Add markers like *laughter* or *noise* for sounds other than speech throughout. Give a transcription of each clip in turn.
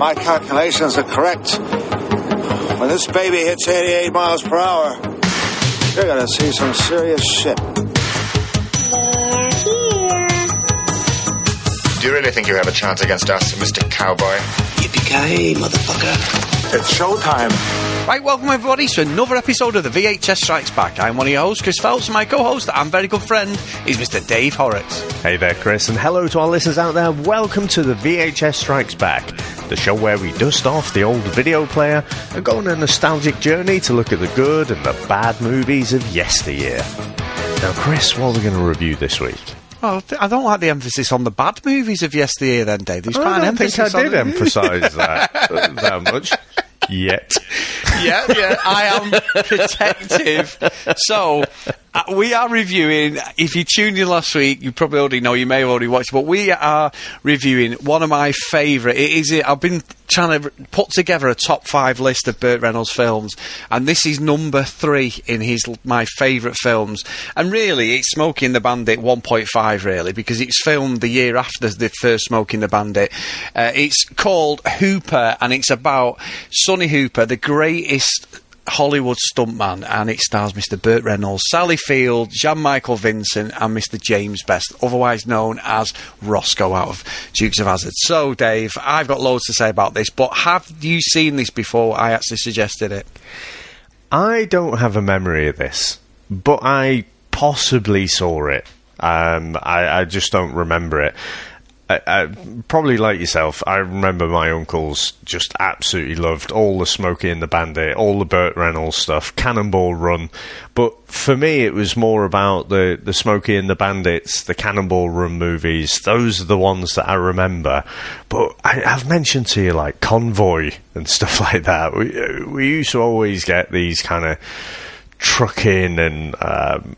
my calculations are correct, when this baby hits 88 miles per hour, you're gonna see some serious shit. They're here. Do you really think you have a chance against us, Mr. Cowboy? Yippee-ki-yay, motherfucker. It's showtime. Right, welcome everybody to another episode of the VHS Strikes Back. I'm one of your hosts, Chris Phelps, and my co-host and very good friend is Mr. Dave Horrocks. Hey there, Chris, and hello to our listeners out there. Welcome to the VHS Strikes Back, the show where we dust off the old video player and go on a nostalgic journey to look at the good and the bad movies of yesteryear. Now, Chris, what are we going to review this week? Well, I don't like the emphasis on the bad movies of yesteryear then, Dave. There's quite I don't think emphasis I did emphasise that *laughs* uh, that much yet. *laughs* yeah, yeah, I am protective. So, uh, we are reviewing, if you tuned in last week, you probably already know, you may have already watched, but we are reviewing one of my favourite. It is it. I've been trying to put together a top five list of Burt Reynolds films, and this is number three in his my favourite films. And really, it's Smokey and the Bandit 1.5, really, because it's filmed the year after the first Smokey and the Bandit. Uh, it's called Hooper, and it's about Sonny Hooper, the greatest Hollywood stuntman, and it stars Mr. Burt Reynolds, Sally Field, Jan-Michael Vincent, and Mr. James Best, otherwise known as Roscoe out of Dukes of Hazzard. So, Dave, I've got loads to say about this, but have you seen this before? I actually suggested it. I don't have a memory of this, but I possibly saw it. Um, I, I just don't remember it. I, I, probably like yourself, I remember my uncles just absolutely loved all the Smokey and the Bandit, all the Burt Reynolds stuff, Cannonball Run. But for me, it was more about the, the Smokey and the Bandits, the Cannonball Run movies. Those are the ones that I remember. But I, I've mentioned to you like Convoy and *laughs* stuff like that. We, we used to always get these kind of trucking and um,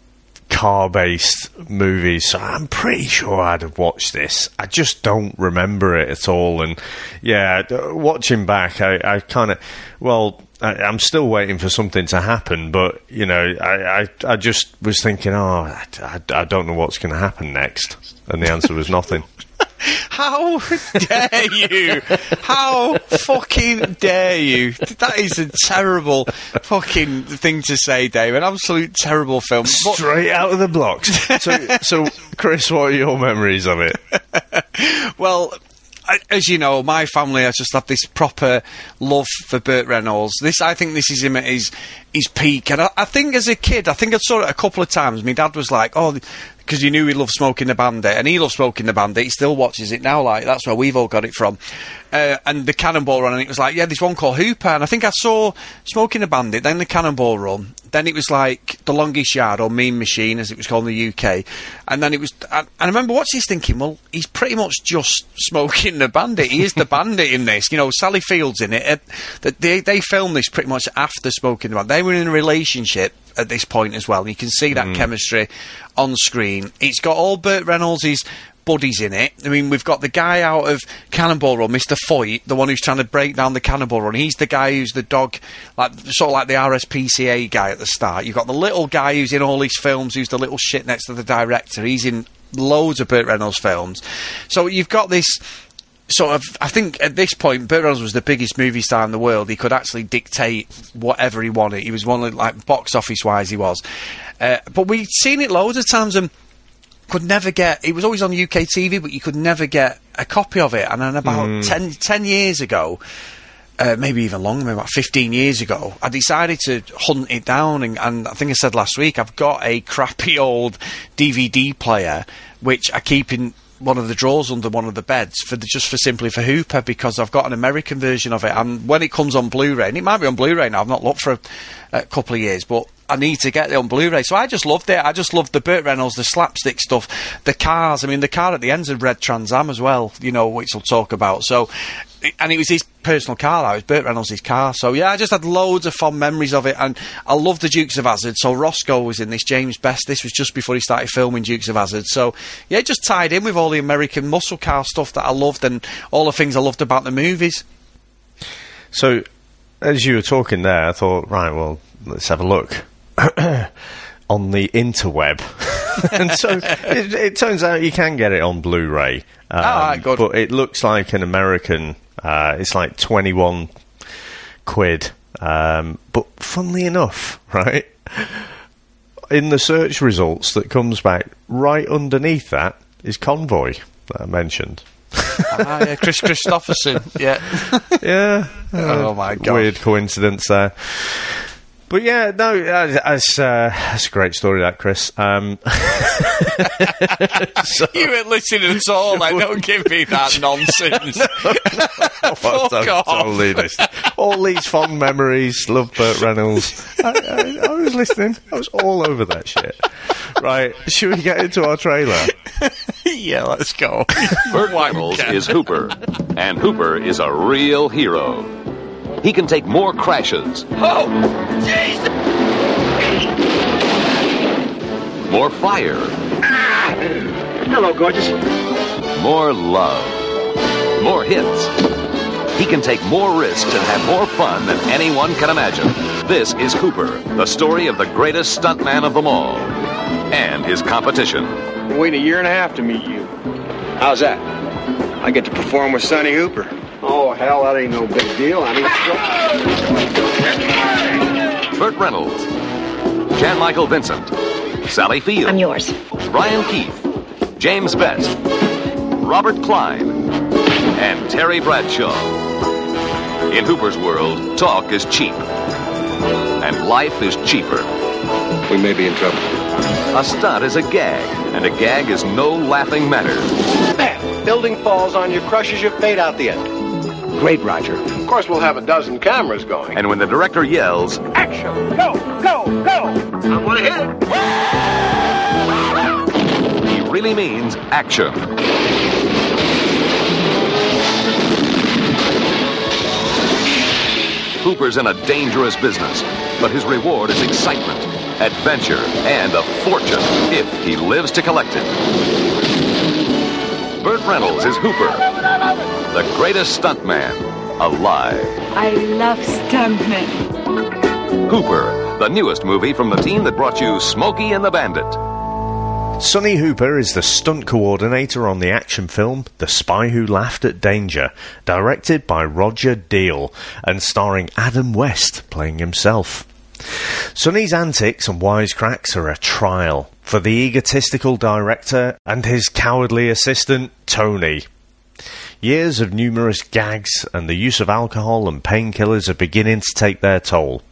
car based movies, so I'm pretty sure I'd have watched this. I just don't remember it at all. And yeah, watching back, I, I kind of, well, I, I'm still waiting for something to happen, but you know, I, I, I just was thinking, oh, I, I, I don't know what's going to happen next. And the answer was nothing. *laughs* How dare you? How fucking dare you? That is a terrible fucking thing to say, Dave. An absolute terrible film. But- Straight out of the blocks. So, *laughs* so Chris, what are your memories of it? Well, I- as you know, my family has just have this proper love for Burt Reynolds. This, I think, this is him at his his peak. And I, I think, as a kid, I think I saw it a couple of times. My dad was like, "Oh." Because you knew he loved Smokey and the Bandit, and he loved Smokey and the Bandit. He still watches it now. Like that's where we've all got it from. Uh, and the Cannonball Run, and it was like, yeah, there's one called Hooper, and I think I saw Smokey and the Bandit, then the Cannonball Run, then it was like the Longest Yard or Mean Machine, as it was called in the UK, and then it was. And I remember watching this, thinking, well, he's pretty much just *laughs* Smokey and the Bandit. He is the Bandit in this. You know, Sally Fields in it. Uh, they they filmed this pretty much after Smokey and the Bandit. They were in a relationship at this point as well. You can see that hmm. chemistry on screen. It's got all Burt Reynolds' buddies in it. I mean, we've got the guy out of Cannonball Run, Mr. Foyt, the one who's trying to break down the Cannonball Run. He's the guy who's the dog, like sort of like the RSPCA guy at the start. You've got the little guy who's in all these films, who's the little shit next to the director. He's in loads of Burt Reynolds films. So you've got this sort of, I think at this point, Burt Reynolds was the biggest movie star in the world. He could actually dictate whatever he wanted. He was one of, like, box office wise, he was. Uh, but we'd seen it loads of times and could never get, it was always on UK TV, but you could never get a copy of it. And then about 10, 10 years ago, uh, maybe even longer, maybe about 15 years ago, I decided to hunt it down. And, and I think I said last week, I've got a crappy old DVD player, which I keep in one of the drawers under one of the beds for the, just for simply for Hooper because I've got an American version of it. And when it comes on Blu-ray, and it might be on Blu-ray now, I've not looked for a, a couple of years, but I need to get it on Blu-ray. So I just loved it. I just loved the Burt Reynolds, the slapstick stuff, the cars. I mean, the car at the end's a red Trans Am as well, you know, which we'll talk about. So, and it was his personal car. That was Burt Reynolds' car. So yeah, I just had loads of fond memories of it, and I love the Dukes of Hazzard. So Roscoe was in this. James Best. This was just before he started filming Dukes of Hazzard. So yeah, it just tied in with all the American muscle car stuff that I loved, and all the things I loved about the movies. So, as you were talking there, I thought, right, well, let's have a look *coughs* on the interweb. *laughs* and so it, it turns out you can get it on Blu-ray. Um, Ah, good. But it looks like an American Uh, it's like 21 quid. Um, but funnily enough, *laughs* right, in the search results that comes back right underneath that is Convoy that I mentioned. ah, yeah, *laughs* Kris Kristofferson. Yeah. Yeah. oh my god. Weird coincidence there. But yeah, no, uh, that's, uh, that's a great story, that Chris. Um, *laughs* so, You weren't listening at all. Like, don't give me that *laughs* nonsense. *laughs* well, Fuck I'm off. totally. All these fond memories. Love Burt Reynolds. I, I, I was listening. I was all over that shit. Right, should we get into our trailer? yeah, let's go. Burt Reynolds is Hooper, and Hooper is a real hero. He can take more crashes. Oh, More fire. Ah. Hello, gorgeous. More love. More hits. He can take more risks and have more fun than anyone can imagine. This is Hooper, the story of the greatest stuntman of them all. And his competition. Been waiting a year and a half to meet you. How's that? I get to perform with Sonny Hooper. Oh, hell, that ain't no big deal. I mean, Burt Reynolds. Jan Michael Vincent. Sally Field. I'm yours. Brian Keith. James Best. Robert Klein. And Terry Bradshaw. In Hooper's world, talk is cheap. And life is cheaper. We may be in trouble. A stunt is a gag, and a gag is no laughing matter. bam! Building falls on you, crushes you, fade out the end. Great, Roger. Of course, we'll have a dozen cameras going. And when the director yells, action! Go, go, go! I want to hit it. he really means action. Hooper's in a dangerous business, but his reward is excitement, adventure, and a fortune if he lives to collect it. Burt Reynolds is Hooper, the greatest stuntman alive. I love stuntmen. Hooper, the newest movie from the team that brought you Smokey and the Bandit. Sonny Hooper is the stunt coordinator on the action film The Spy Who Laughed at Danger, directed by Roger Deal and starring Adam West playing himself. Sonny's antics and wisecracks are a trial for the egotistical director and his cowardly assistant, Tony. Years of numerous gags and the use of alcohol and painkillers are beginning to take their toll.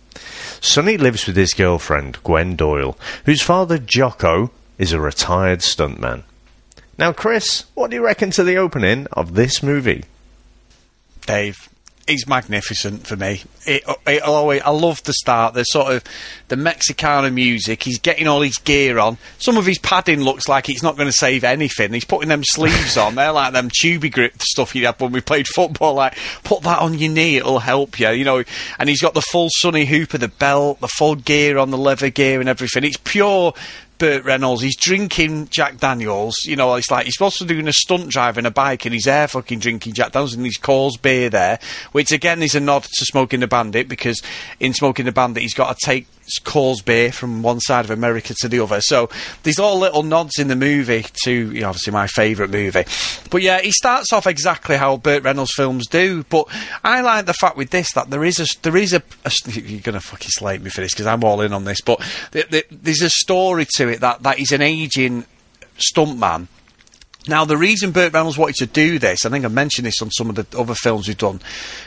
Sonny lives with his girlfriend, Gwen Doyle, whose father, Jocko, is a retired stuntman. Now, Chris, what do you reckon to the opening of this movie? Dave. He's magnificent for me. It, it always, I love the start, the sort of the Mexicana music. He's getting all his gear on. Some of his padding looks like it's not going to save anything. He's putting them sleeves on. They're like them tubey grip stuff you had when we played football. Like, put that on your knee, it'll help you, you know. And he's got the full Sonny Hooper, the belt, the full gear on the leather gear and everything. It's pure Burt Reynolds. He's drinking Jack Daniels. You know, it's like he's supposed to be doing a stunt driving a bike and he's there fucking drinking Jack Daniels and he's Coors beer there, which again is a nod to Smokey and the Bandit because in Smokey and the Bandit he's got to take Coors beer from one side of America to the other. So there's all little nods in the movie to, you know, obviously my favourite movie. But yeah, he starts off exactly how Burt Reynolds films do. But I like the fact with this that there is a there is a, a *laughs* you're gonna fucking slate me for this because I'm all in on this. But th- th- there's a story to it that that he's an aging stuntman. Now, the reason Burt Reynolds wanted to do this, I think I mentioned this on some of the other films we've done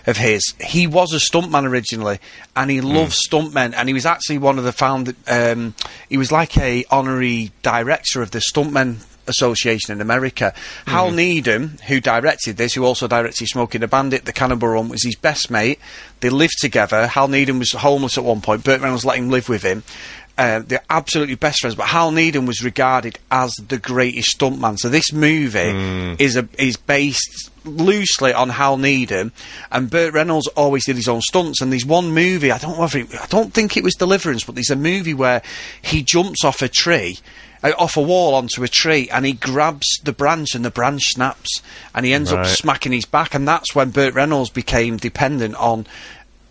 of his, he was a stuntman originally, and he loved stuntmen, and he was actually one of the found, um, he was like a honorary director of the Stuntmen Association in America. Hal Needham, who directed this, who also directed Smokey and the Bandit, The Cannonball Run, was his best mate. They lived together. Hal Needham was homeless at one point. Burt Reynolds let him live with him. Uh, they're absolutely best friends, but Hal Needham was regarded as the greatest stuntman. So this movie is a is based loosely on Hal Needham, and Burt Reynolds always did his own stunts. And there's one movie I don't know if it, I don't think it was Deliverance, but there's a movie where he jumps off a tree. Uh, off a wall onto a tree, and he grabs the branch, and the branch snaps, and he ends up smacking his back, and that's when Burt Reynolds became dependent on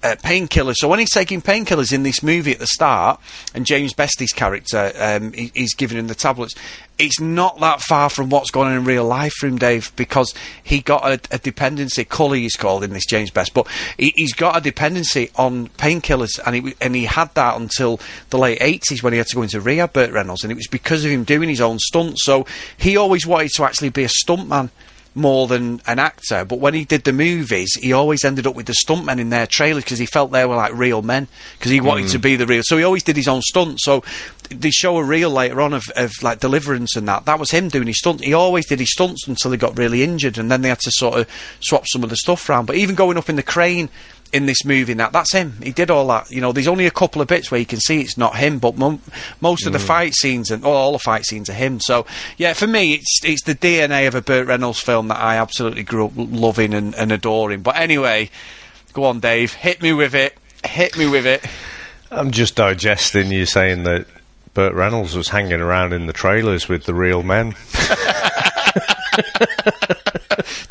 uh, painkillers. So when he's taking painkillers in this movie at the start, and James Bestie's character, um, giving him the tablets. It's not that far from what's going on in real life for him, Dave, because he got a, a dependency. Cully is called in this James Best, but he, he's got a dependency on painkillers, and he and he had that until the late eighties when he had to go into rehab. Burt Reynolds, and it was because of him doing his own stunts. So he always wanted to actually be a stuntman more than an actor. But when he did the movies, he always ended up with the stuntmen in their trailers because he felt they were like real men because he wanted to mm. be the real. So he always did his own stunts. So they show a reel later on of, of like Deliverance and that. That was him doing his stunts. He always did his stunts until he got really injured, and then they had to sort of swap some of the stuff around. But even going up in the crane. In this movie, that that's him. He did all that. You know, there's only a couple of bits where you can see it's not him, but mo- most of the mm. fight scenes and well, all the fight scenes are him. So yeah, for me, it's it's the DNA of a Burt Reynolds film that I absolutely grew up loving and, and adoring. But anyway, go on, Dave, hit me with it. Hit me with it. I'm just digesting you saying that Burt Reynolds was hanging around in the trailers with the real men. *laughs* *laughs*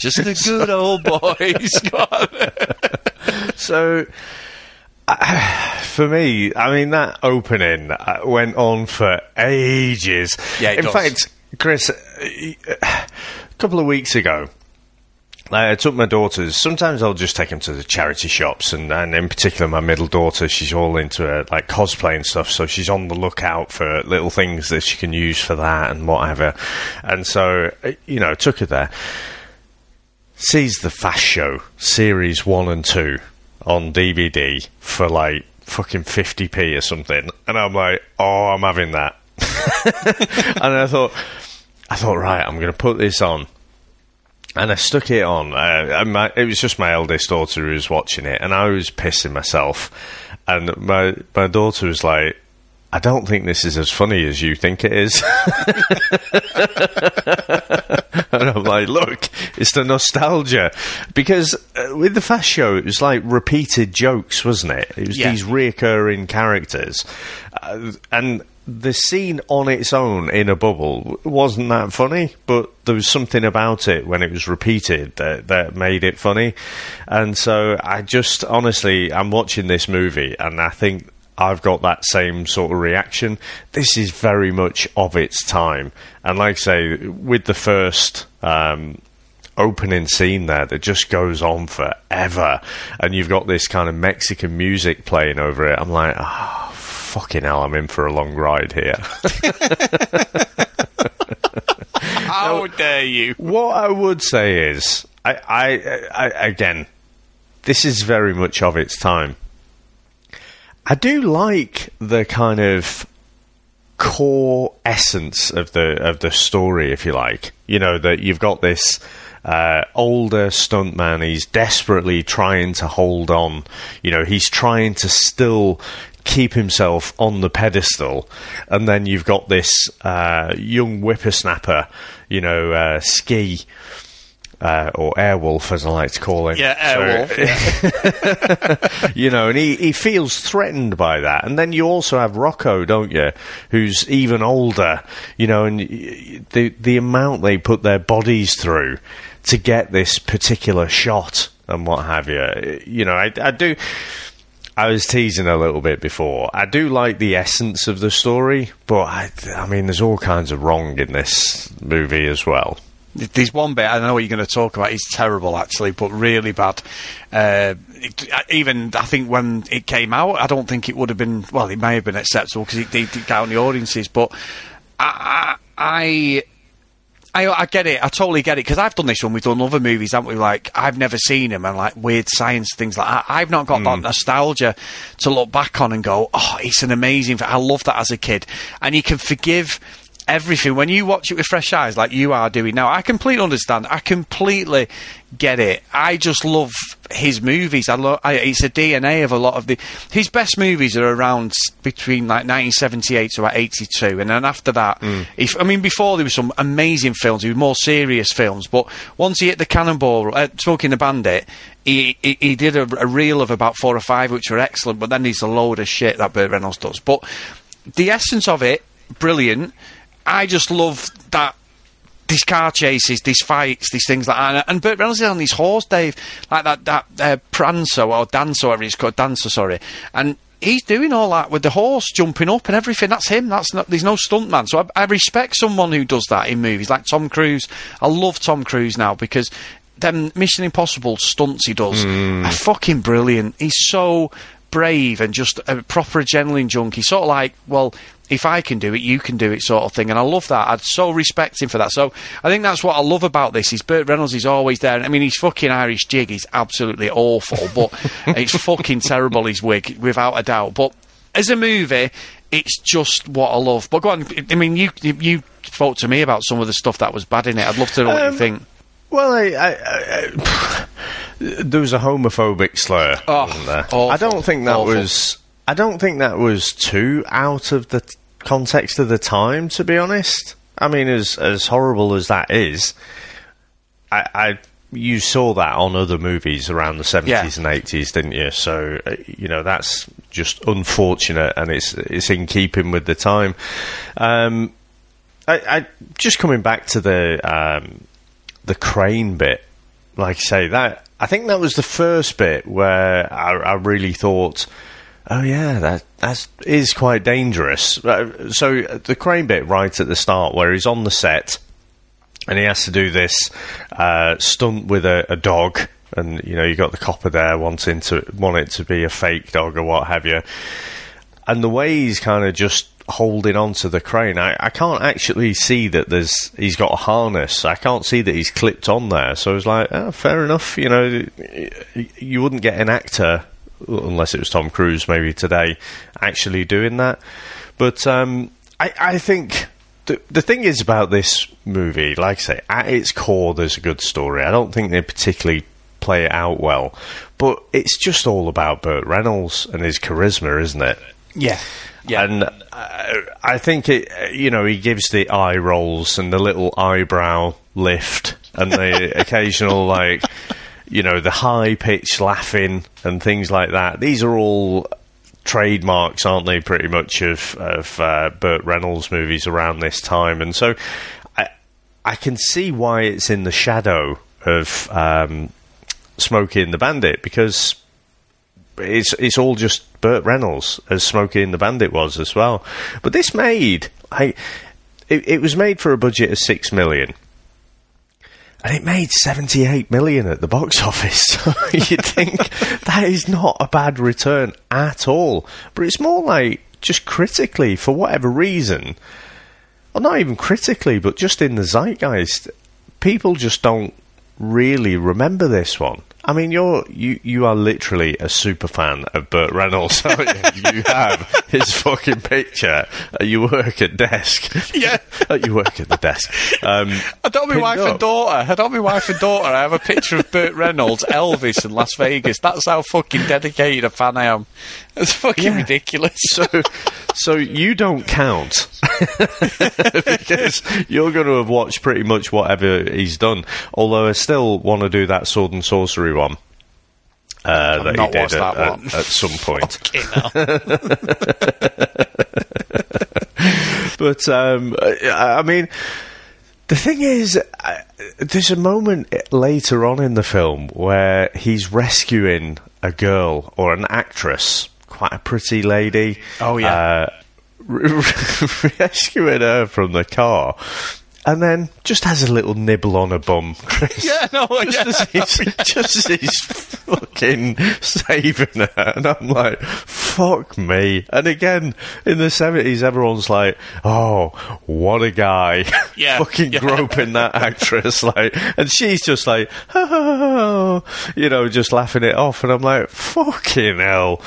Just the good old boys. *laughs* So, uh, for me, I mean, that opening uh, went on for ages. Yeah, In does. fact, Chris, uh, a couple of weeks ago, I took my daughters. Sometimes I'll just take them to the charity shops, and, and in particular, my middle daughter, she's all into uh, like cosplay and stuff. So she's on the lookout for little things that she can use for that and whatever. And so, uh, you know, took her there. Sees the Fast Show series one and two on DVD for like fucking fifty p or something, and I'm like, oh, I'm having that. *laughs* and I thought, I thought, right, I'm going to put this on. And I stuck it on. Uh, my, it was just my eldest daughter who was watching it, and I was pissing myself. And my my daughter was like, "I don't think this is as funny as you think it is." *laughs* and I'm like, "Look, it's the nostalgia." Because uh, with the Fast Show, it was like repeated jokes, wasn't it? It was Yeah. these reoccurring characters, uh, and the scene on its own in a bubble wasn't that funny, but there was something about it when it was repeated that, that made it funny. And so I just, honestly, I'm watching this movie and I think I've got that same sort of reaction. This is very much of its time. And like I say, with the first, um, opening scene there that just goes on forever and you've got this kind of Mexican music playing over it. I'm like, oh, fucking hell, I'm in for a long ride here. *laughs* How dare you? what I would say is, I, I, I, again, this is very much of its time. I do like the kind of core essence of the of the story, if you like. You know that you've got this uh, older stuntman. He's desperately trying to hold on. You know, he's trying to still keep himself on the pedestal, and then you've got this uh, young whippersnapper. You know, uh, ski. Uh, or Airwolf, as I like to call him. Yeah, So- Airwolf. yeah. *laughs* you know, and he, he feels threatened by that. And then you also have Rocco, don't you, who's even older, you know, and the the amount they put their bodies through to get this particular shot and what have you. You know, I, I do. I was teasing a little bit before. I do like the essence of the story, but I, I mean, there's all kinds of wrong in this movie as well. There's one bit I know what you're going to talk about. It's terrible, actually, but really bad. Uh, it, even I think when it came out, I don't think it would have been. Well, it may have been acceptable because it did down the audiences. But I, I, I, I get it. I totally get it because I've done this when we've done other movies, haven't we? Like I've never seen them and like weird science things like that. I've not got that nostalgia to look back on and go, oh, it's an amazing. I love that as a kid, and you can forgive everything. When you watch it with fresh eyes like you are doing now i completely understand. I completely get it. I just love his movies. I love I, it's a dna of a lot of the his best movies are around between like 1978 to about 82 and then after that if i mean before there was some amazing films there were more serious films but once he hit the cannonball uh, smokey and the bandit he, he, he did a, a reel of about four or five which were excellent but then he's a load of shit that Burt Reynolds does. But the essence of it brilliant I just love that these car chases, these fights, these things like that. And, and Burt Reynolds is on his horse, Dave, like that that uh, Prancer or Dancer, whatever he's called, Dancer, sorry, and. He's doing all that with the horse jumping up and everything. That's him. That's not. There's no stuntman. So I, I respect someone who does that in movies, like Tom Cruise. I love Tom Cruise now because them Mission Impossible stunts he does are fucking brilliant. He's so brave and just a proper adrenaline junkie. Sort of like, well, if I can do it, you can do it, sort of thing. And I love that. I'd so respect him for that. So I think that's what I love about this. Is Burt Reynolds is always there. I mean, his fucking Irish jig is absolutely awful, but *laughs* it's fucking terrible. His wig, without a doubt. But as a movie, it's just what I love. But go on. I mean, you you- spoke to me about some of the stuff that was bad in it. I'd love to know what you Um, think. Well, I, I, I, there was a homophobic slur, Oh, wasn't there? awful, I don't think that awful. was. I don't think that was too out of the t- context of the time. To be honest, I mean, as as horrible as that is, I, I you saw that on other movies around the seventies and eighties, didn't you? So uh, you know that's just unfortunate, and it's it's in keeping with the time. Um, I, I just coming back to the um, the crane bit, like I say that I think that was the first bit where I, I really thought, oh yeah, that that is quite dangerous. Uh, So the crane bit right at the start, where he's on the set and he has to do this uh, stunt with a, a dog, and you know you got the copper there wanting to want it to be a fake dog or what have you, and the way he's kind of just holding onto the crane, I, I can't actually see that there's he's got a harness. I can't see that he's clipped on there. So I was like, oh, fair enough. You know, you wouldn't get an actor unless it was Tom Cruise maybe today actually doing that. But um, I, I think the the thing is about this movie, like I say, at its core, there's a good story. I don't think they particularly play it out well, but it's just all about Burt Reynolds and his charisma, isn't it? Yeah. Yeah. And uh, I think it, you know, he gives the eye rolls and the little eyebrow lift and the *laughs* occasional like, you know, the high pitched laughing and things like that. These are all trademarks, aren't they? Pretty much of of uh, Burt Reynolds movies around this time, and so I I can see why it's in the shadow of um, Smokey and the Bandit because it's it's all just Burt Reynolds as Smokey and the Bandit was as well. But this made I it, it was made for a budget of six million. And it made 78 million at the box *laughs* office. So you'd think *laughs* that is not a bad return at all. But it's more like just critically, for whatever reason, or not even critically, but just in the zeitgeist, people just don't really remember this one. I mean, you're you you are literally a super fan of Burt Reynolds. *laughs* aren't you? you have his fucking picture You work at desk. Yeah. *laughs* at your work at the desk. Um, I don't my pinned wife up. and daughter. I don't my wife and daughter. I have a picture of Burt Reynolds, Elvis, in Las Vegas. That's how fucking dedicated a fan I am. It's fucking Yeah. ridiculous. so, so you don't count *laughs* because you're going to have watched pretty much whatever he's done. Although I still want to do that sword and sorcery one. Uh, that he did at, at- at some *laughs* point. *laughs* But um, I I mean, the thing is, I- there's a moment later on in the film where he's rescuing a girl or an actress, quite a pretty lady. Oh, yeah. uh, *laughs* rescuing her from the car. And then just has a little nibble on her bum, Chris. Yeah, no, *laughs* just yeah. as he's, just as he's fucking saving her, and I'm like, fuck me. And again, in the seventies, everyone's like, oh, what a guy, Yeah, *laughs* fucking yeah. groping that actress, *laughs* like, and she's just like, oh, you know, just laughing it off, and I'm like, fucking hell.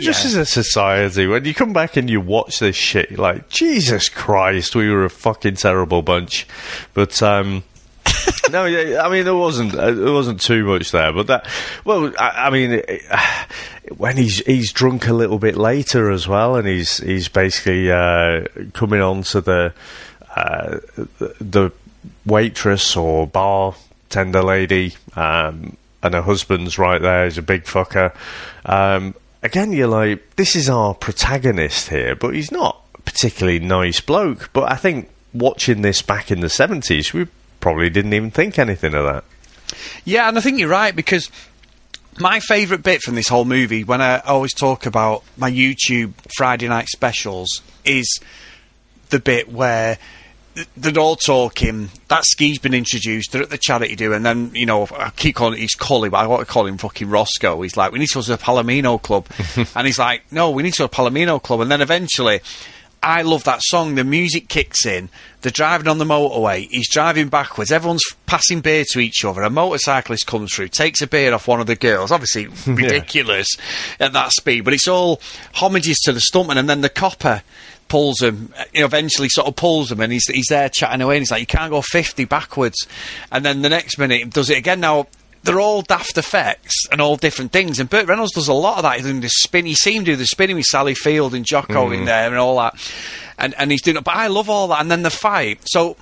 Just as a society, when you come back and you watch this shit, you're like, Jesus Christ, we were a fucking terrible bunch. But, um, *laughs* no, yeah, I mean there wasn't uh, there wasn't too much there, but that well, I, I mean it, *sighs* when he's he's drunk a little bit later as well, and he's he's basically uh, coming on to the uh, the- the waitress or bar tender lady, um, and her husband's right there. He's a big fucker. Um, again, you're like, this is our protagonist here, but he's not a particularly nice bloke. But I think watching this back in the seventies, we probably didn't even think anything of that. Yeah, and I think you're right because my favourite bit from this whole movie, when I always talk about my YouTube Friday night specials, is the bit where they're all talking. That ski's been introduced. They're at the charity do, and then you know I keep calling he's Cully, but I want to call him fucking Roscoe. He's like, we need to go to the Palomino Club, *laughs* and he's like, no, we need to go to the Palomino Club, and then eventually. I love that song. The music kicks in. They're driving on the motorway. He's driving backwards. Everyone's passing beer to each other. A motorcyclist comes through, takes a beer off one of the girls. Obviously, *laughs* ridiculous at that speed, but it's all homages to the stuntman. And then the copper pulls him, you know, eventually sort of pulls him, and he's he's there chatting away. And he's like, "You can't go fifty backwards." And then the next minute, he does it again. Now they're all daft effects and all different things. And Burt Reynolds does a lot of that. He's doing the spin. You see him do the spinning with Sally Field and Jocko in there and all that. And and he's doing it. But I love all that. And then the fight. So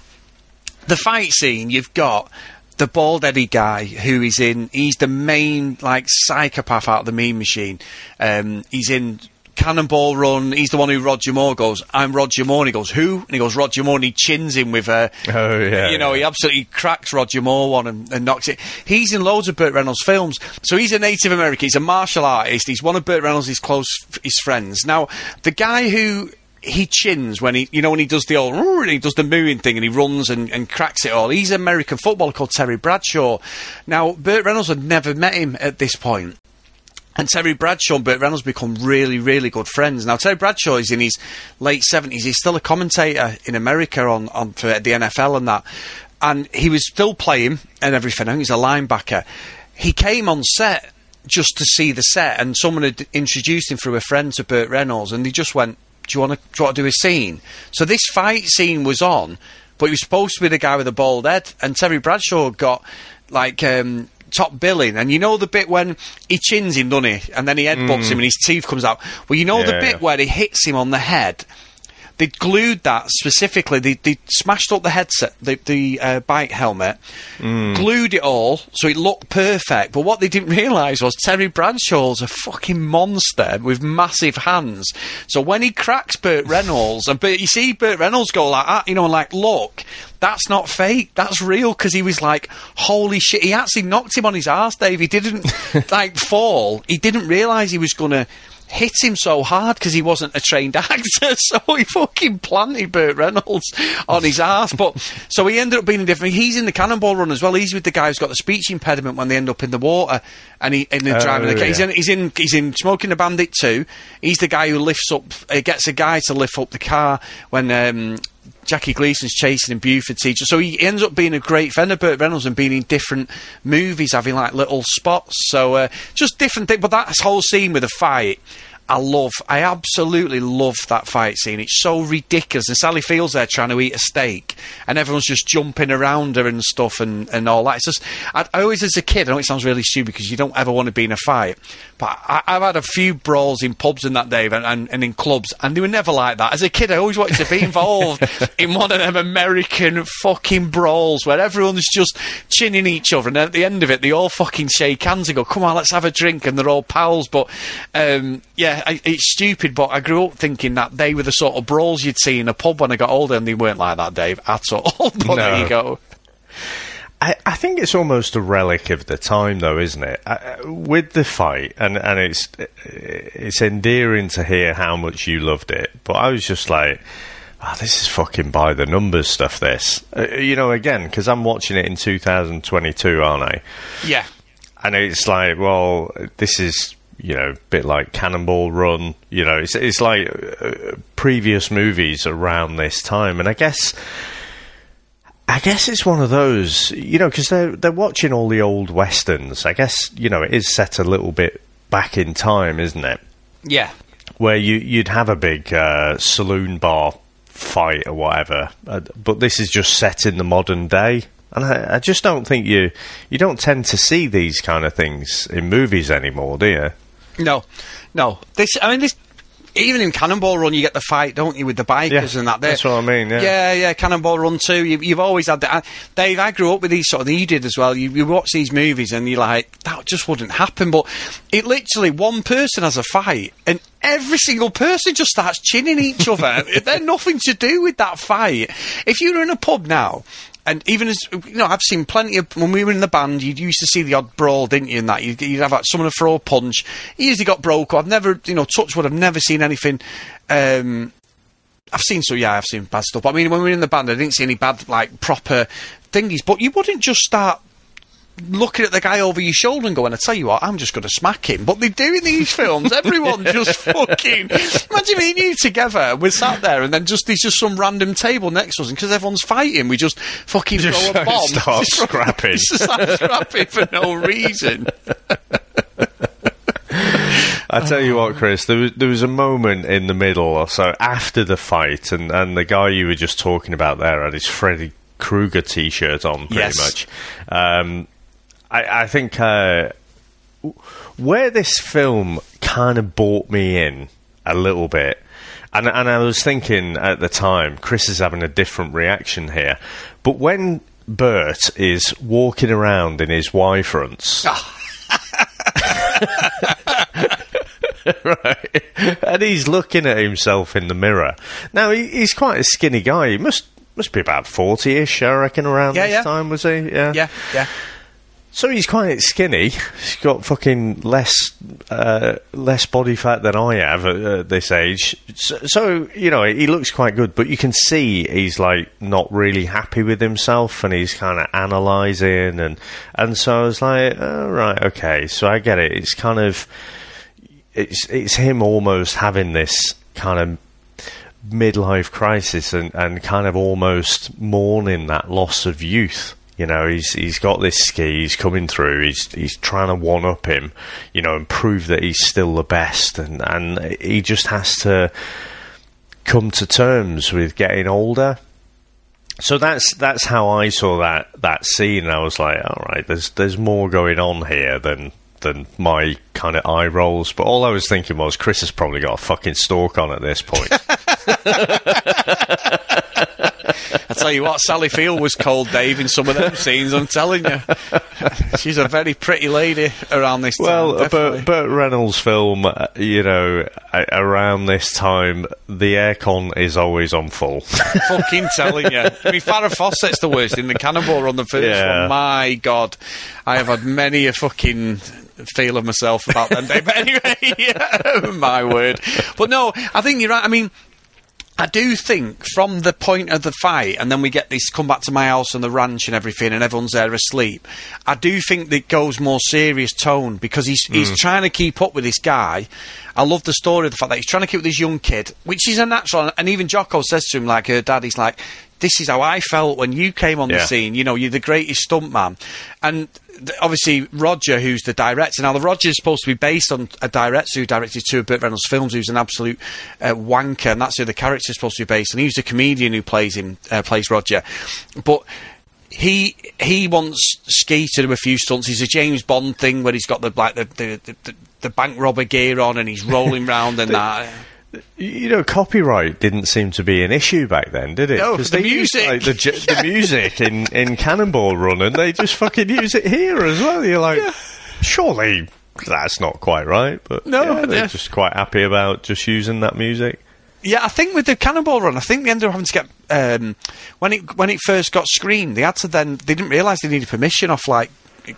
the fight scene, you've got the bald Eddie guy who is in. He's the main like psychopath out of the Mean Machine. Um, he's in. Cannonball Run. He's the one who Roger Moore goes. I'm Roger Moore. And he goes, who? And he goes, Roger Moore. And he chins him with a. Oh, yeah, You know, yeah. he absolutely cracks Roger Moore one and, and knocks it. He's in loads of Burt Reynolds films. So he's a Native American. He's a martial artist. He's one of Burt Reynolds' close his friends. Now, the guy who he chins when he, you know, when he does the old, he does the mooing thing and he runs and, and cracks it all. He's an American footballer called Terry Bradshaw. Now, Burt Reynolds had never met him at this point. And Terry Bradshaw and Burt Reynolds become really, really good friends. Now, Terry Bradshaw is in his late 70s. He's still a commentator in America on, on for the NFL and that. And he was still playing and everything. I think he's a linebacker. He came on set just to see the set, and someone had introduced him through a friend to Burt Reynolds, and he just went, Do you want to, do, want to do a scene? So this fight scene was on, but he was supposed to be the guy with the bald head, and Terry Bradshaw got like um, top billing. And you know the bit when he chins him, doesn't he? And then he headbutts mm. him and his teeth comes out. Well, you know the bit yeah. where he hits him on the head. They glued that specifically. They, they smashed up the headset, the, the uh, bike helmet, glued it all so it looked perfect. But what they didn't *laughs* realise was Terry Bradshaw's a fucking monster with massive hands. So when he cracks Burt Reynolds, and but you see Burt Reynolds go like that, you know, like, look, that's not fake, that's real, because he was like, holy shit, he actually knocked him on his ass, Dave. He didn't *laughs* like fall. He didn't realise he was gonna hit him so hard because he wasn't a trained *laughs* actor, so he fucking planted Burt Reynolds on his ass. But so he ended up being a different. He's in the Cannonball Run as well. He's with the guy who's got the speech impediment when they end up in the water, and he and they're Oh, driving the car. He's in. He's in. He's in Smokey and the Bandit too. He's the guy who lifts up. Uh, gets a guy to lift up the car when. Um, Jackie Gleason's chasing in Buford T. Justice. So he ends up being a great friend of Burt Reynolds and being in different movies, having like little spots. So uh, just different things. But that whole scene with the fight, I love. I absolutely love that fight scene. It's so ridiculous. And Sally Field's there trying to eat a steak, and everyone's just jumping around her and stuff and, and all that. It's just, I, I always, as a kid, I know it sounds really stupid because you don't ever want to be in a fight, but I, I've had a few brawls in pubs in that day and, and, and in clubs, and they were never like that. As a kid, I always wanted to be involved *laughs* in one of them American fucking brawls where everyone's just chinning each other, and at the end of it, they all fucking shake hands and go, "Come on, let's have a drink," and they're all pals. But um, yeah, I, it's stupid. But I grew up thinking that they were the sort of brawls you'd see in a pub when I got older, and they weren't like that, Dave, at all. *laughs* but there No. you go. I, I think it's almost a relic of the time, though, isn't it? Uh, with the fight, and and it's it's endearing to hear how much you loved it, but I was just like, oh, this is fucking by the numbers stuff. This, uh, you know, again, because I'm watching it in 2022, aren't I? Yeah. And it's like, well, this is you know, a bit like Cannonball Run. You know, it's it's like uh, previous movies around this time, and I guess. I guess it's one of those, you know, because they're they're watching all the old westerns. I guess you know it is set a little bit back in time, isn't it? Yeah. Where you you'd have a big uh, saloon bar fight or whatever, uh, but this is just set in the modern day, and I, I just don't think you you don't tend to see these kind of things in movies anymore, do you? No, no. This, I mean, this. Even in Cannonball Run, you get the fight, don't you, with the bikers Yeah, and that. They're- that's what I mean, yeah. yeah, yeah. Cannonball Run too. You, you've always had that. Dave, I grew up with these sort of. You did as well. You, you watch these movies and you're like, that just wouldn't happen. But it literally one person has a fight and every single person just starts chinning each other. *laughs* They're nothing to do with that fight. If you were in a pub now and even as you know, I've seen plenty of when we were in the band. You used to see the odd brawl, didn't you? In that you'd, you'd have like, someone throw a punch. He usually got broke. I've never, you know, touch wood. I've never seen anything. Um, I've seen so yeah, I've seen bad stuff. I mean, when we were in the band, I didn't see any bad like proper thingies. But you wouldn't just start looking at the guy over your shoulder and going, I tell you what, I'm just going to smack him. But they do in these films. Everyone *laughs* just fucking. Imagine me and you together. We're sat there and then just there's just some random table next to us. And because everyone's fighting, we just fucking Just throw a *laughs* bomb. *laughs* start Just scrapping. Just start scrapping for no reason. I tell you what, Chris, there was there was a moment in the middle or so after the fight, and, and the guy you were just talking about there had his Freddy Krueger T-shirt on, pretty Yes. much. Um, I, I think uh, where this film kind of brought me in a little bit. And, and I was thinking at the time, Chris is having a different reaction here. But when Burt is walking around in his Y fronts, *laughs* right? And he's looking at himself in the mirror. Now he, he's quite a skinny guy. He must must be about forty-ish, I reckon, around Yeah, this yeah. time. Was he? Yeah. Yeah, yeah. So he's quite skinny. He's got fucking less uh, less body fat than I have at, at this age. So, so you know he looks quite good, but you can see he's like not really happy with himself, and he's kind of analysing, and and so I was like, oh, right, okay, so I get it. It's kind of it's it's him almost having this kind of midlife crisis and, and kind of almost mourning that loss of youth. You know, he's he's got this ski, he's coming through, he's he's trying to one up him, you know, and prove that he's still the best and, and he just has to come to terms with getting older. So that's that's how I saw that, that scene I was like, all right, there's there's more going on here than than my kind of eye rolls. But all I was thinking was Chris has probably got a fucking stalk on at this point. *laughs* Tell you what, Sally Field was cold, Dave, in some of them scenes. I'm telling you, she's a very pretty lady around this Well, time. a Burt. Burt Reynolds film, uh, you know, around this time, the aircon is always on full. *laughs* fucking telling you. *laughs* I mean, Farrah Fawcett's the worst in the Cannonball on the first Yeah. one. My God, I have had many a fucking feel of myself about them. Dave. But anyway, *laughs* my word. But no, I think you're right. I mean. I do think from the point of the fight, and then we get this come back to my house and the ranch and everything, and everyone's there asleep. I do think that it goes more serious tone because he's he's hmm. trying to keep up with this guy. I love the story of the fact that he's trying to keep with this young kid, which is a natural. And even Jocko says to him, like her dad, he's like, "This is how I felt when you came on the scene. You know, you're the greatest stuntman." And th- obviously Roger, who's the director. Now, the Roger is supposed to be based on a director who directed two of Burt Reynolds' films, who's an absolute uh, wanker, and that's who the character is supposed to be based on. He's the comedian who plays him, uh, plays Roger, but. He he wants Ski to do a few stunts. He's a James Bond thing where he's got the like the the, the, the, the bank robber gear on and he's rolling round and *laughs* that. You know, copyright didn't seem to be an issue back then, did it? No, the they used, music. like, the, j- the *laughs* music in, in Cannonball Run, and they just fucking use it here as well. You're like, surely that's not quite right, but No, yeah, they're yeah. just quite happy about just using that music. Yeah, I think with the Cannonball Run, I think they ended up having to get um, when it when it first got screened. They had to then they didn't realise they needed permission off like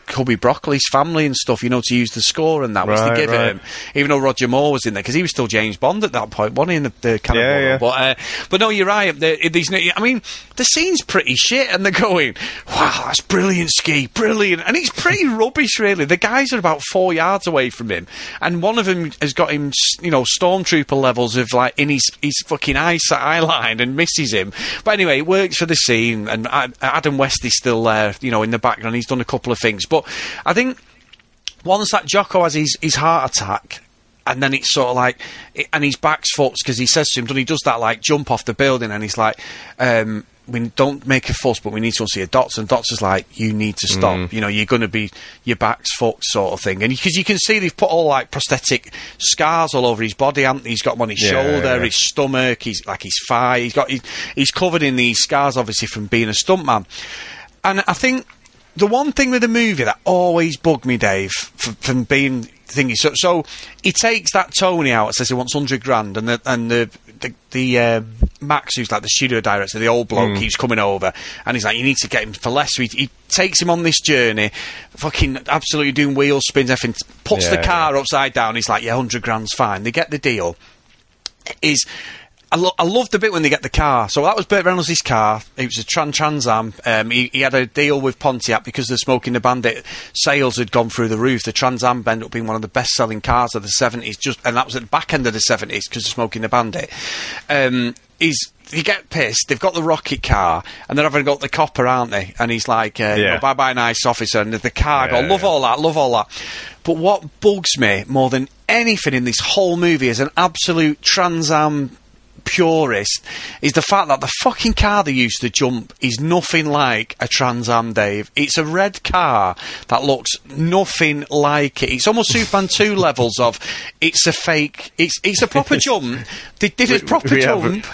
Cubby Broccoli's family and stuff, you know, to use the score and that was to Right, give right. him. Even though Roger Moore was in there because he was still James Bond at that point, wasn't he? In the, the Cannonball Yeah, Run? yeah. But uh, but no, you're right. The, these, I mean, the scene's pretty shit, and they're going, "Wow, that's brilliant, ski, brilliant," and it's pretty *laughs* rubbish, really. The guys are about four yards away from him, and one of them has got him, you know, stormtrooper levels of like in his his fucking eyesight eye line and misses him. But anyway, it works for the scene, and Adam West is still there, you know, in the background. He's done a couple of things, but I think once that Jocko has his, his heart attack, and then it's sort of like, and his back's fucked because he says to him, and he does that like jump off the building, and he's like, um, we don't make a fuss, but we need to see a doctor. And doctor's like, you need to stop. You know, you're going to be your back's fucked, sort of thing. And because you can see they've put all like prosthetic scars all over his body. Haven't they? He's got them on his Yeah, shoulder, yeah. his stomach, he's like his thigh. He's got he's, he's covered in these scars, obviously from being a stuntman. And I think the one thing with the movie that always bugged me, Dave, f- from being thingy. So, so he takes that Tony out, says he wants hundred grand, and the and the the, the um, Max, who's like the studio director, the old bloke, keeps coming over, and he's like, "You need to get him for less." So he, he takes him on this journey, fucking absolutely doing wheel spins, everything. Puts the Yeah, car upside down. He's like, "Yeah, hundred grand's fine." They get the deal. Is I, lo- I love the bit when they get the car. So that was Burt Reynolds' car. It was a Tran Trans Am. Um, he, he had a deal with Pontiac because the Smokey and the Bandit sales had gone through the roof. The Trans Am ended up being one of the best selling cars of the 70s, just, and that was at the back end of the 70s because of Smokey and the Bandit. Um, he's, he get pissed. They've got the rocket car, and they're having got the copper, aren't they? And he's like, uh, you Yeah. know, bye bye, nice officer. And the car, go, love yeah. all that, love all that. But what bugs me more than anything in this whole movie is an absolute Trans Am purist is the fact that the fucking car they used to jump is nothing like a Trans Am, Dave. It's a red car that looks nothing like it. It's almost Superman *laughs* 2 levels of it's a fake, it's it's a proper jump. They did a proper we jump.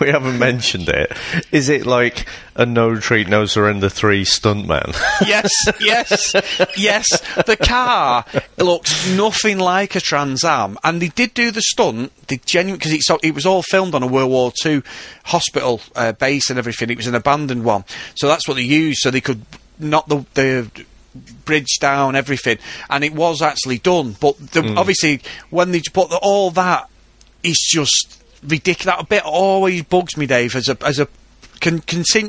We haven't mentioned it. Is it like a no treat, no surrender three stuntman? *laughs* yes, yes, yes. The car looks nothing like a Trans Am, and they did do the stunt. They genuine because it's it was all filmed on a World War Two hospital uh, base and everything. It was an abandoned one, so that's what they used, so they could knock the the bridge down, everything, and it was actually done. But the, obviously, when they put the, all that, it's just ridiculous. That bit always bugs me, Dave, as a as a con-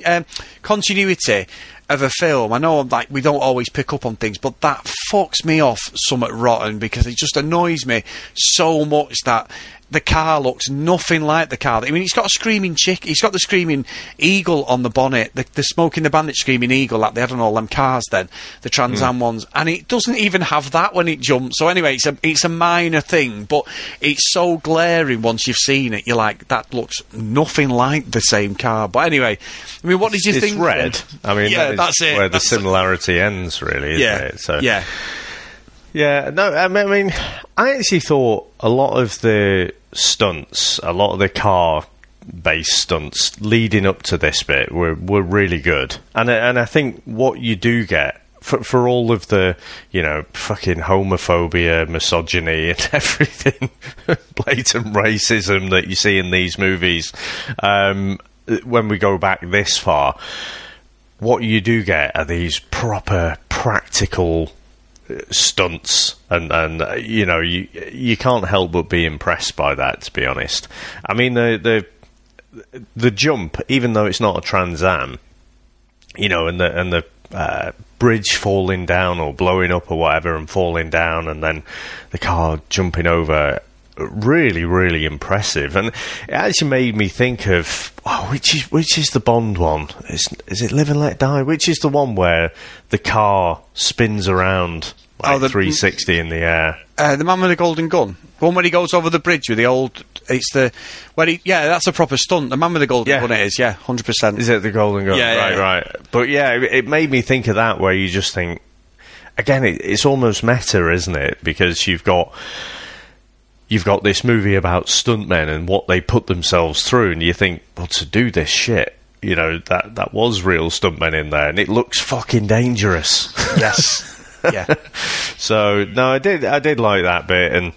um, continuity of a film. I know like we don't always pick up on things, but that fucks me off somewhat rotten because it just annoys me so much that the car looks nothing like the car. I mean, he's got a screaming chick. He's got the screaming eagle on the bonnet. The, the smokey and the bandit screaming eagle like they had on all them cars then, the Trans Am hmm. ones, and it doesn't even have that when it jumps. So anyway, it's a it's a minor thing, but it's so glaring once you've seen it. You're like, that looks nothing like the same car. But anyway, I mean, what did you it's think? red. I mean, yeah, that that's it. Where That's- the similarity ends, really, isn't yeah, it? So yeah. Yeah, no, I mean, I actually thought a lot of the stunts, a lot of the car based stunts leading up to this bit were, were really good. And, and I think what you do get for, for all of the, you know, fucking homophobia, misogyny, *laughs* and everything, *laughs* blatant racism that you see in these movies, um, when we go back this far, what you do get are these proper practical stunts and and uh, you know you you can't help but be impressed by that to be honest. I mean the the the jump even though it's not a trans am you know and the and the uh, bridge falling down or blowing up or whatever and falling down and then the car jumping over really really impressive and it actually made me think of oh, which is which is the bond one is is it live and let die which is the one where the car spins around like Oh, the- 360 in the air Uh, the man with the golden gun. The one when he goes over the bridge with the old. It's the where he. Yeah, that's a proper stunt. The man with the golden Yeah. gun. It is. Yeah, hundred percent. Is it the Golden Gun? Yeah, yeah, right, yeah. right. But yeah, it, it made me think of that where you just think, again, it, it's almost meta, isn't it? Because you've got you've got this movie about stuntmen and what they put themselves through, and you think, well, to do this shit. You know that that was real stuntmen in there, and it looks fucking dangerous. Yes. *laughs* yeah. So no, I did I did like that bit, and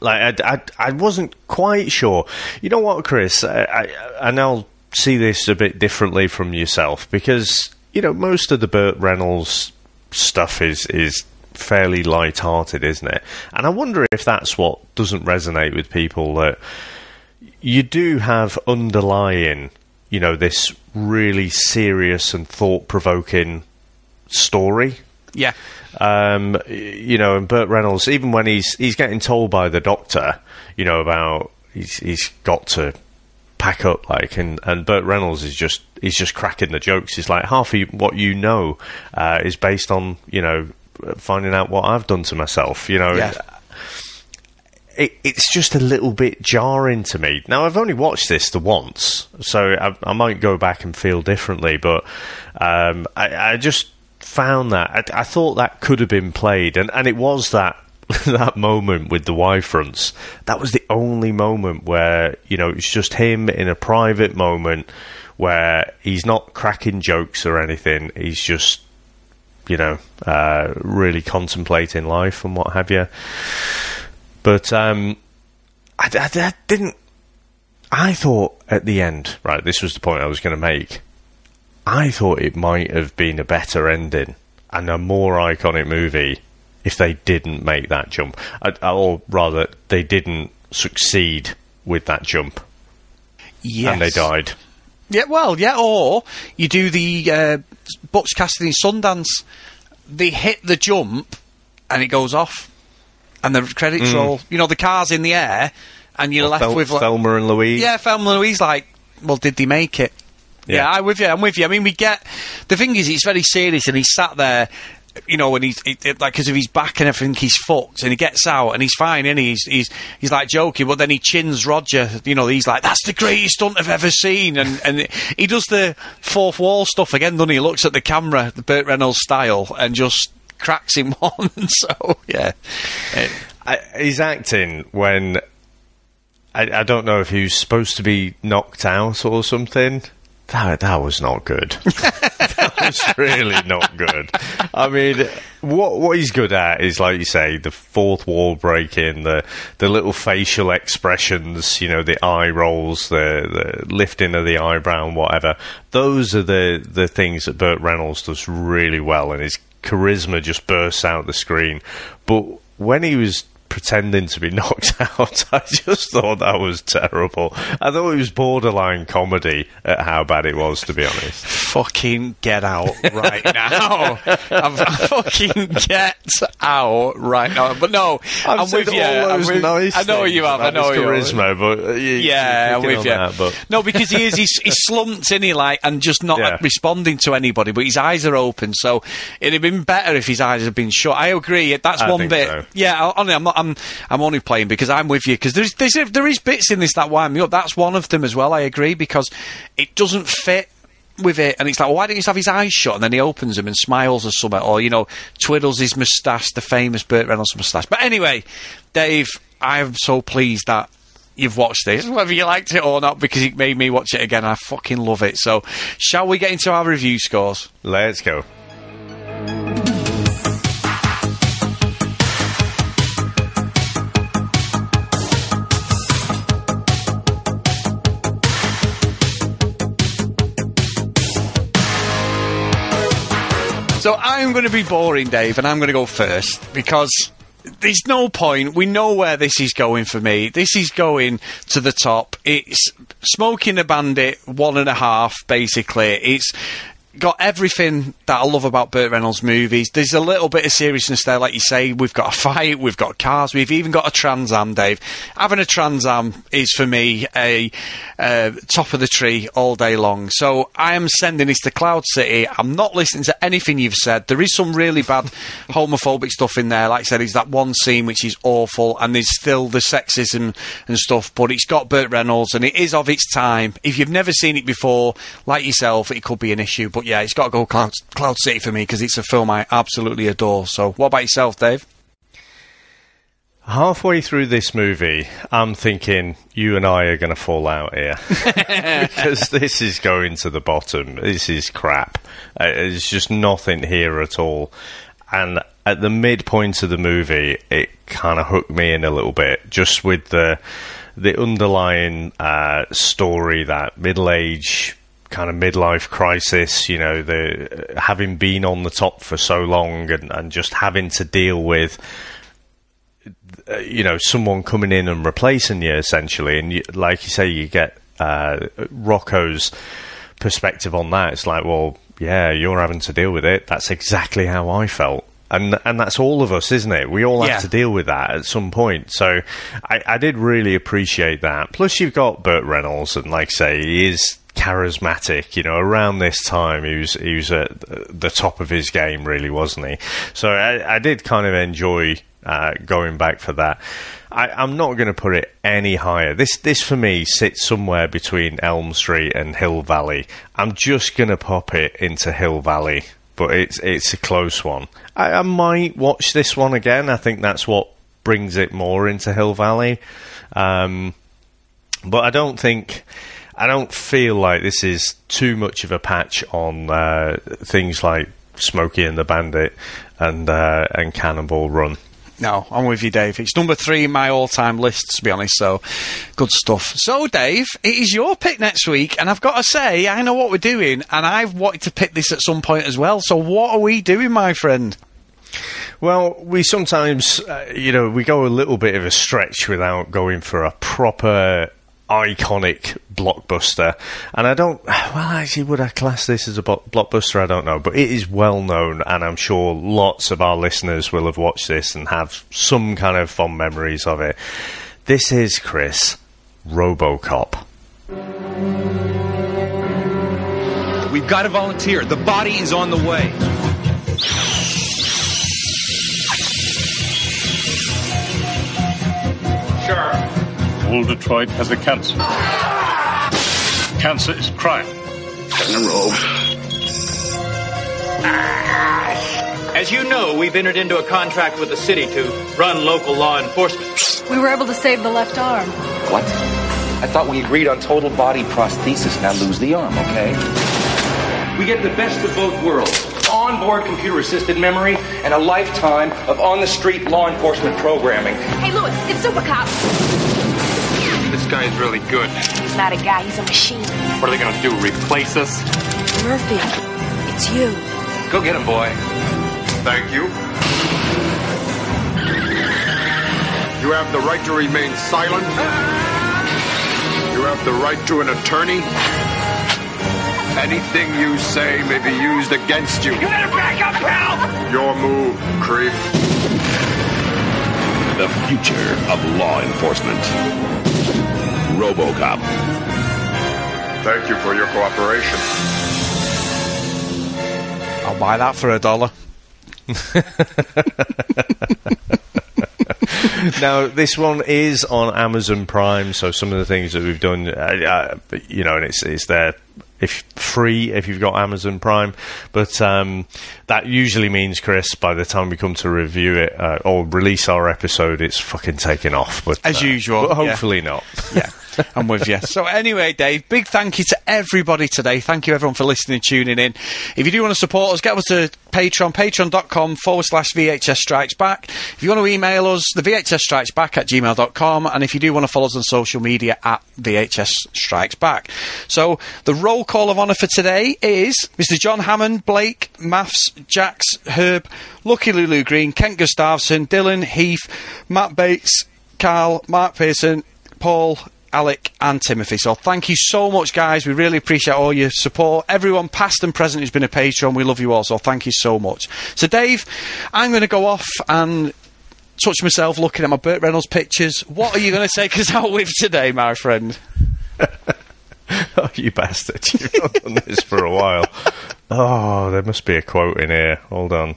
like I, I, I wasn't quite sure. You know what, Chris? I, I and I'll see this a bit differently from yourself because you know most of the Burt Reynolds stuff is is fairly light-hearted, isn't it? And I wonder if that's what doesn't resonate with people that you do have underlying, you know, this really serious and thought-provoking story Yeah. um, you know, and Burt Reynolds, even when he's he's getting told by the doctor, you know, about he's he's got to pack up, like, and and Burt Reynolds is just he's just cracking the jokes. He's like half of what you know uh, is based on you know finding out what I've done to myself. You know, Yeah. it, it's just a little bit jarring to me. Now, I've only watched this the once, so I, I might go back and feel differently, but um, I, I just found that. I, I thought that could have been played, and, and it was that. *laughs* that moment with the Y fronts, that was the only moment where, you know, it's just him in a private moment where he's not cracking jokes or anything. He's just, you know, uh, really contemplating life and what have you. But um, I, I- I didn't. I thought at the end, right, this was the point I was going to make. I thought it might have been a better ending and a more iconic movie if they didn't make that jump. Or rather, they didn't succeed with that jump Yes. and they died. Yeah, well, yeah, or you do the uh, Butch Cassidy Sundance. They hit the jump and it goes off, and the credits roll. You know, the car's in the air, and you're left Thel- with like, Thelma and Louise. yeah, Thelma and Louise. Like, well, did they make it? Yeah. Yeah. I'm with you. I'm with you. I mean, we get the thing is, it's very serious, and he's sat there. You know, and he's like because of his back and everything, he's fucked, and he gets out, and he's fine, and he's he's he's like joking, but then he chins Roger. You know, he's like, "That's the greatest stunt I've ever seen," and and he does the fourth wall stuff again. Doesn't he? He looks at the camera, the Burt Reynolds style, and just cracks him *laughs* on. so yeah, Uh, he's acting when I, I don't know if he was supposed to be knocked out or something. That that was not good. *laughs* that was really not good. I mean, what what he's good at is like you say, the fourth wall breaking, the the little facial expressions, you know, the eye rolls, the, the lifting of the eyebrow, and whatever. Those are the the things that Burt Reynolds does really well, and his charisma just bursts out the screen. But when he was pretending to be *laughs* knocked out, *laughs* I just thought that was terrible. I thought it was borderline comedy at how bad it was, to be honest. *laughs* fucking get out right now. I'm, fucking get out right now. But no, I'm said with you. I'm with- nice I know you have. I know you charisma, but you, Yeah, I'm with you. that, but No, because he is. He's, he's slumped, in he? Like, and just not Yeah. responding to anybody. But his eyes are open, so it'd have been better if his eyes had been shut. I agree. That's I one bit. so. Yeah, I- only I'm, not, I'm I'm only playing because I'm with you because there's there's there is bits in this that wind me up. That's one of them as well. I agree because it doesn't fit with it, and it's like, well, why don't you just have his eyes shut? And then he opens them and smiles or something, or you know, twiddles his moustache, the famous Burt Reynolds moustache. But anyway, Dave, I'm so pleased that. You've watched this, *laughs* whether you liked it or not, because it made me watch it again. I fucking love it. So, shall we get into our review scores? let's go. So I'm going to be boring, Dave, and I'm going to go first because there's no point. We know where this is going for me. This is going to the top. It's Smokey and the Bandit one and a half, basically. It's got everything that I love about Burt Reynolds movies. There's a little bit of seriousness there, like you say. We've got a fight, we've got cars, we've even got a Trans Am, Dave. Having a Trans Am is for me a uh, top of the tree all day long. So I am sending this to Cloud City. I'm not listening to anything you've said. There is some really bad *laughs* homophobic stuff in there. Like I said, there's that one scene which is awful, and there's still the sexism and stuff. But it's got Burt Reynolds, and it is of its time. If you've never seen it before, like yourself, it could be an issue. But yeah, it's got to go Cloud, Cloud City for me because it's a film I absolutely adore. So, what about yourself, Dave? Halfway through this movie, I'm thinking you and I are going to fall out here *laughs* *laughs* because this is going to the bottom. This is crap. Uh, There's just nothing here at all. And at the midpoint of the movie, it kind of hooked me in a little bit, just with the the underlying uh, story that middle age kind of midlife crisis. You know, the having been on the top for so long and, and just having to deal with you know someone coming in and replacing you essentially. And you, like you say you get uh, Rocco's perspective on that. It's like well yeah you're having to deal with it. That's exactly how I felt. And and that's all of us isn't it? We all have Yeah. to deal with that at some point. So I, I did really appreciate that. Plus you've got Burt Reynolds and like I say he is charismatic you know around this time he was he was at the top of his game really wasn't he so I, I did kind of enjoy uh, going back for that. I, I'm not going to put it any higher. This this for me sits somewhere between Elm Street and Hill Valley. I'm just going to pop it into Hill Valley, but it's it's a close one. I, I might watch this one again. I think that's what brings it more into Hill Valley. Um, but I don't think. I don't feel like this is too much of a patch on uh, things like Smokey and the Bandit and uh, and Cannonball Run. No, I'm with you, Dave. It's number three in my all-time list, to be honest. So, good stuff. So, Dave, it is your pick next week, and I've got to say, I know what we're doing, and I've wanted to pick this at some point as well. So, what are we doing, my friend? Well, we sometimes, uh, you know, we go a little bit of a stretch without going for a proper iconic blockbuster. And I don't, well, actually, would I class this as a blockbuster? I don't know. But it is well known, and I'm sure lots of our listeners will have watched this and have some kind of fond memories of it. This is, Chris, Robocop. We've got to volunteer. The body is on the way. All Detroit has a cancer. Cancer is crime. In a row. As you know, we've entered into a contract with the city to run local law enforcement. We were able to save the left arm. What? I thought we agreed on total body prosthesis. Now lose the arm, okay? We get the best of both worlds. Onboard computer assisted memory and a lifetime of on the street law enforcement programming. Hey, Lewis, it's Super Cop. This guy is really good. He's not a guy, he's a machine. What are they going to do? Replace us? Murphy, it's you. Go get him, boy. Thank you. You have the right to remain silent. You have the right to an attorney. Anything you say may be used against you. You better back up, pal! Your move, creep. The future of law enforcement. Robocop. Thank you for your cooperation. I'll buy that for a dollar. *laughs* now, this one is on Amazon Prime, so some of the things that we've done, uh, uh, you know, and it's it's there if free if you've got Amazon Prime. But um, that usually means, Chris, by the time we come to review it uh, or release our episode, it's fucking taken off. But As uh, usual, but yeah. hopefully not. Yeah. *laughs* *laughs* I'm with you. So anyway, Dave, big thank you to everybody today. Thank you everyone for listening and tuning in. If you do want to support us, get us to Patreon, patreon.com forward slash VHS Strikes Back. If you want to email us, the VHS Strikes Back at gmail.com. And if you do want to follow us on social media at VHS Strikes Back. So the roll call of honour for today is Mr. John Hammond, Blake, Maths, Jax, Herb, Lucky Lulu Green, Kent Gustafson, Dylan, Heath, Matt Bates, Carl, Mark Pearson, Paul, Alec and Timothy. So thank you so much, guys. We really appreciate all your support. Everyone, past and present, who's been a patron, we love you all. So thank you so much. So, Dave, I'm going to go off and touch myself looking at my Burt Reynolds pictures. What are you going to take us out with today, my friend? *laughs* oh, you bastard. You've not done this for a while. *laughs* Oh, there must be a quote in here. Hold on.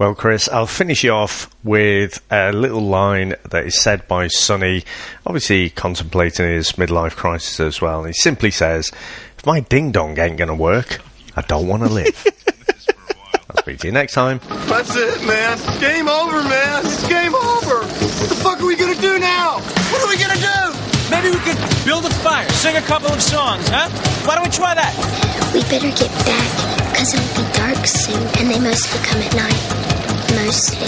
Well, Chris, I'll finish you off with a little line that is said by Sonny, obviously contemplating his midlife crisis as well. He simply says, If my ding dong ain't going to work, I don't want to live. *laughs* I'll speak to you next time. That's it, man. Game over, man. It's game over. What the fuck are we gonna do now? What are we gonna do? Maybe we could build a fire, sing a couple of songs, huh? Why don't we try that? We better get back, because it'll be dark soon, and they mostly come at night. Mostly.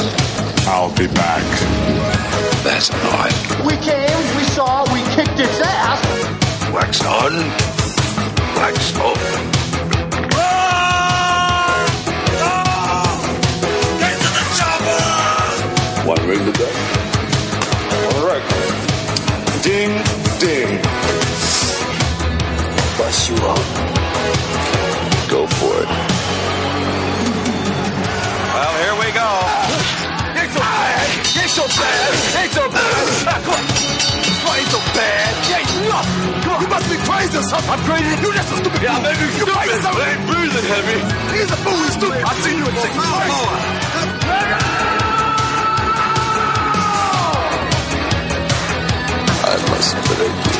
I'll be back. That's odd. We came, we saw, we kicked its ass. Wax on, wax off. Get to the chopper! One ring to go. All right. Ding, ding. Bust you up. Ain't so bad. Ah, on. Come on, ain't so bad. Yeah, no. Come on. You must be crazy or something. I'm crazy. You're just a stupid Yeah, maybe you crazy. I ain't breathing heavy. He's a fool. He's stupid. I seen you at six. I must break you.